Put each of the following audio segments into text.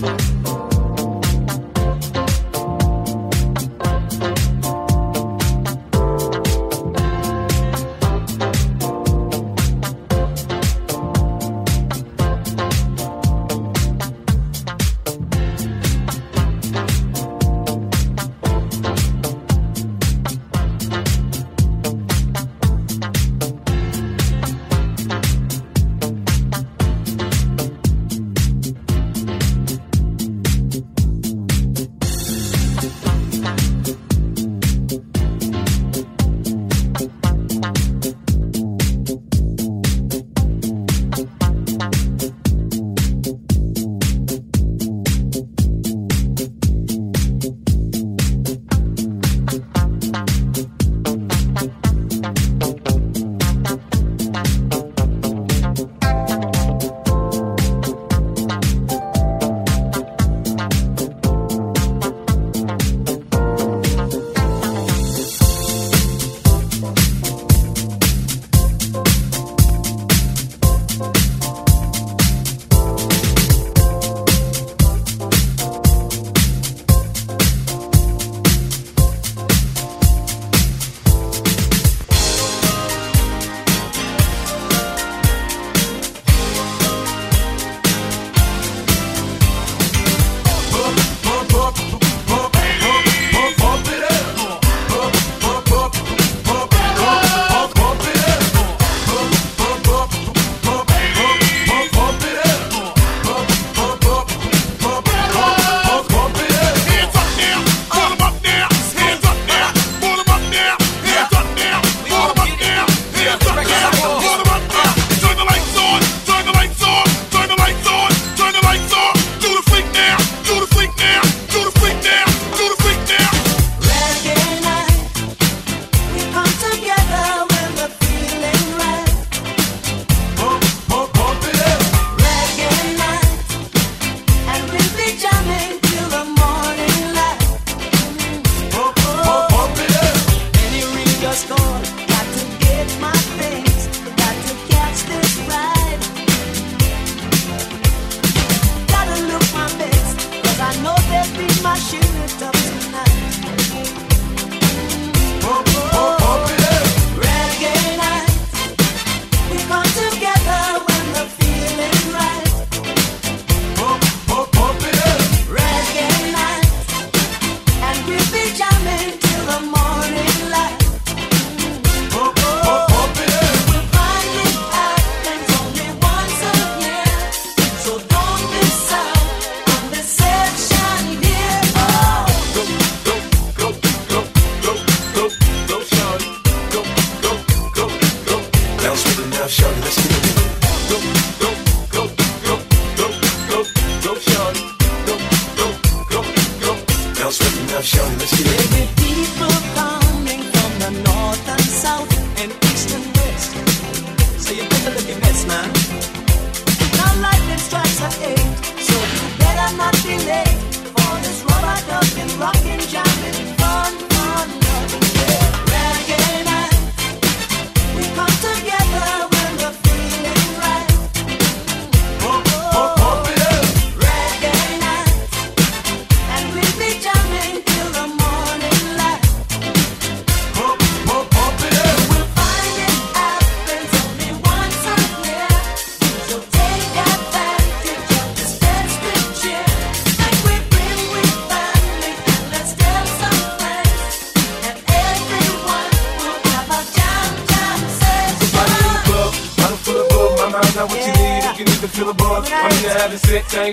Bye.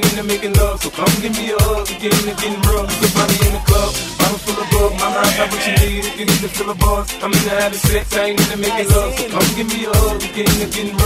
thing into making love. So come give me a hug, we getting it, getting rough. You can find me in the club, bottle full of bug. My mind got what you need if you need to fill a buzz. I'm in the habit of sex, I ain't into making love. So come give me a hug, we getting it, getting rough.